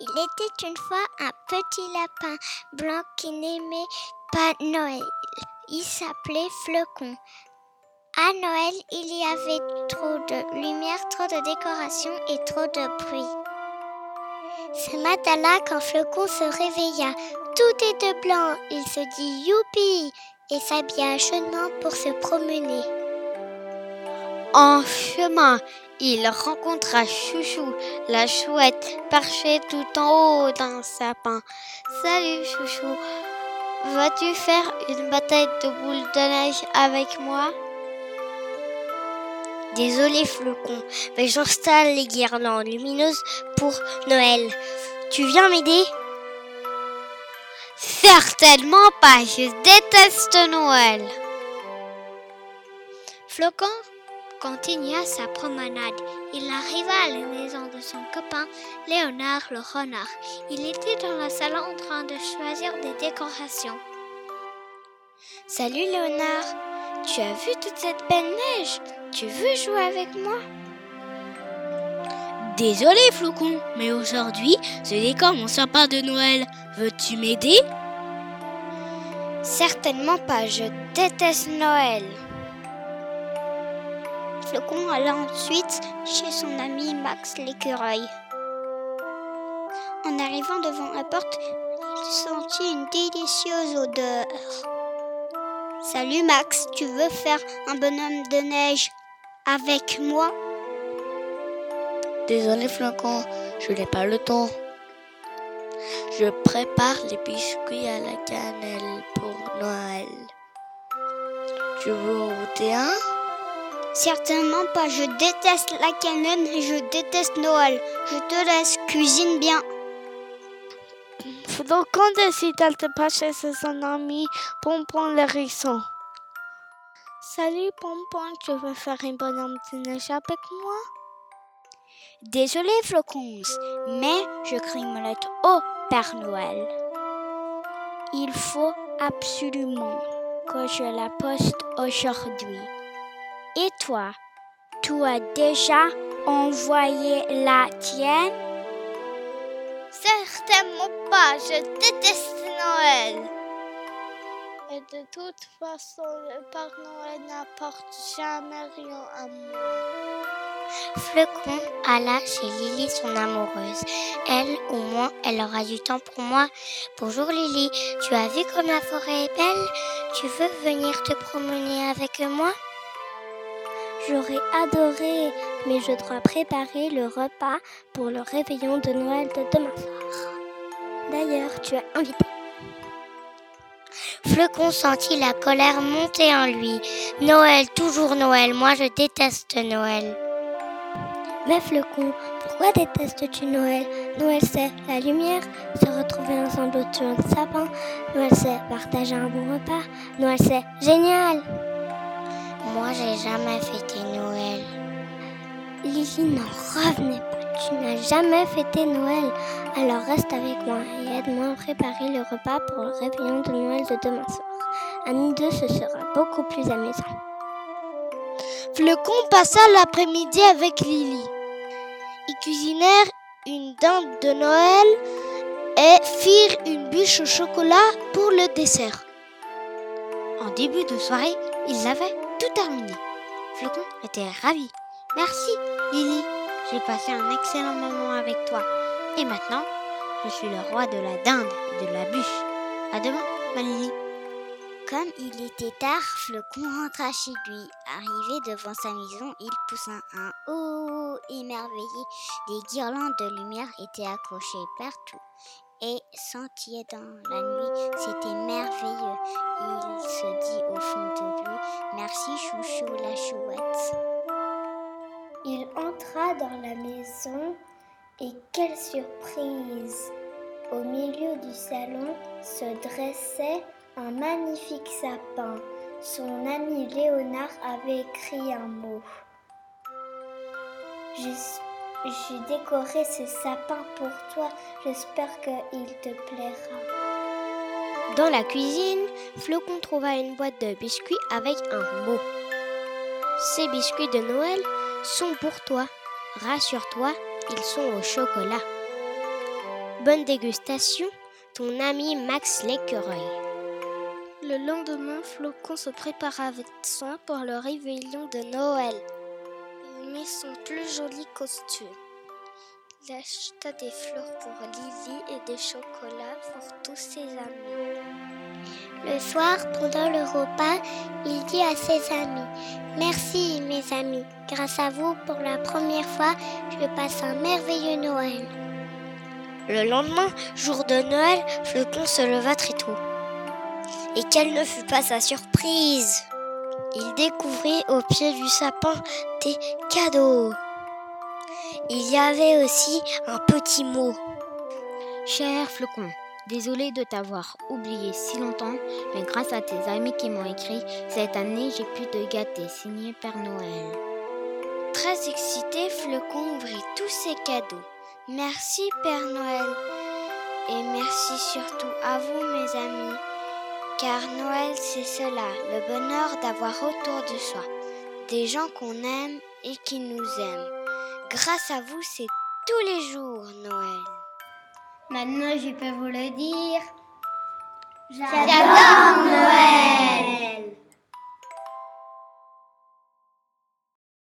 Il était une fois un petit lapin blanc qui n'aimait pas Noël. Il s'appelait Flocon. À Noël, il y avait trop de lumière, trop de décorations et trop de bruit. Ce matin-là, quand Flocon se réveilla, tout était blanc. Il se dit youpi et s'habilla chaudement pour se promener. En chemin, il rencontra Chouchou, la chouette, perchée tout en haut d'un sapin. Salut Chouchou, vas-tu faire une bataille de boules de neige avec moi? Désolé Flocon, mais j'installe les guirlandes lumineuses pour Noël. Tu viens m'aider? Certainement pas, je déteste Noël. Flocon continua sa promenade. Il arriva à la maison de son copain Léonard le renard. Il était dans la salle en train de choisir des décorations. Salut Léonard, tu as vu toute cette belle neige? Tu veux jouer avec moi? Désolé Flocon, mais aujourd'hui, ce décor mon sapin de Noël. Veux-tu m'aider? Certainement pas, je déteste Noël. Flocon alla ensuite chez son ami Max l'écureuil. En arrivant devant la porte, il sentit une délicieuse odeur. Salut Max, tu veux faire un bonhomme de neige avec moi? Désolé Flocon, je n'ai pas le temps. Je prépare les biscuits à la cannelle pour Noël. Tu veux en goûter un? Certainement pas, je déteste la cannelle et je déteste Noël. Je te laisse, cuisine bien. Flocon décide de te passer chez son ami Pompon le hérisson. Salut Pompon, tu veux faire un bonhomme de neige avec moi? Désolé Flocons, mais je crie mon lettre au Père Noël. Il faut absolument que je la poste aujourd'hui. Et toi, tu as déjà envoyé la tienne? Certainement pas, je déteste Noël. Et de toute façon, le Père Noël n'apporte jamais rien à moi. Flocon alla chez Lily, son amoureuse. Elle, au moins, elle aura du temps pour moi. Bonjour Lily, tu as vu comme la forêt est belle? Tu veux venir te promener avec moi? J'aurais adoré, mais je dois préparer le repas pour le réveillon de Noël de demain soir. D'ailleurs, tu es invité. Flocon sentit la colère monter en lui. Noël, toujours Noël, moi je déteste Noël. Mais Flocon, pourquoi détestes-tu Noël? Noël c'est la lumière, se retrouver ensemble autour d'un sapin. Noël c'est partager un bon repas. Noël c'est génial. Moi j'ai jamais fêté Noël. Lily n'en revenait pas. Tu n'as jamais fêté Noël. Alors reste avec moi et aide-moi à préparer le repas pour le réveillon de Noël de demain soir. À nous deux, ce sera beaucoup plus amusant. Flocon passa l'après-midi avec Lily. Ils cuisinèrent une dinde de Noël et firent une bûche au chocolat pour le dessert. En début de soirée, ils avaient tout terminé. Flocon était ravi. Merci, Lily. J'ai passé un excellent moment avec toi. Et maintenant, je suis le roi de la dinde et de la bûche. À demain, ma Lily. Comme il était tard, Flocon rentra chez lui. Arrivé devant sa maison, il poussa un oh émerveillé. Des guirlandes de lumière étaient accrochées partout et sentier dans la nuit. C'était merveilleux. Il se dit au fond de lui Merci, chouchou, la chouette. Il entra dans la maison et quelle surprise Au milieu du salon se dressait un magnifique sapin. Son ami Léonard avait écrit un mot. J'ai décoré ce sapin pour toi. J'espère qu'il te plaira. Dans la cuisine, Flocon trouva une boîte de biscuits avec un mot. Ces biscuits de Noël sont pour toi. Rassure-toi, ils sont au chocolat. Bonne dégustation, ton ami Max l'écureuil. Le lendemain, Flocon se prépara avec soin pour le réveillon de Noël. Son plus joli costume. Il acheta des fleurs pour Lily et des chocolats pour tous ses amis. Le soir, pendant le repas, il dit à ses amis Merci, mes amis. Grâce à vous, pour la première fois, je passe un merveilleux Noël. Le lendemain, jour de Noël, Flocon se leva très tôt. Et quelle ne fut pas sa surprise découvrit au pied du sapin des cadeaux. Il y avait aussi un petit mot. Cher Flocon, désolé de t'avoir oublié si longtemps, mais grâce à tes amis qui m'ont écrit, cette année j'ai pu te gâter, signé Père Noël. Très excité, Flocon ouvrit tous ses cadeaux. Merci Père Noël. Et merci surtout à vous mes amis. Car Noël c'est cela, le bonheur d'avoir autour de soi des gens qu'on aime et qui nous aiment. Grâce à vous c'est tous les jours Noël. Maintenant je peux vous le dire. J'adore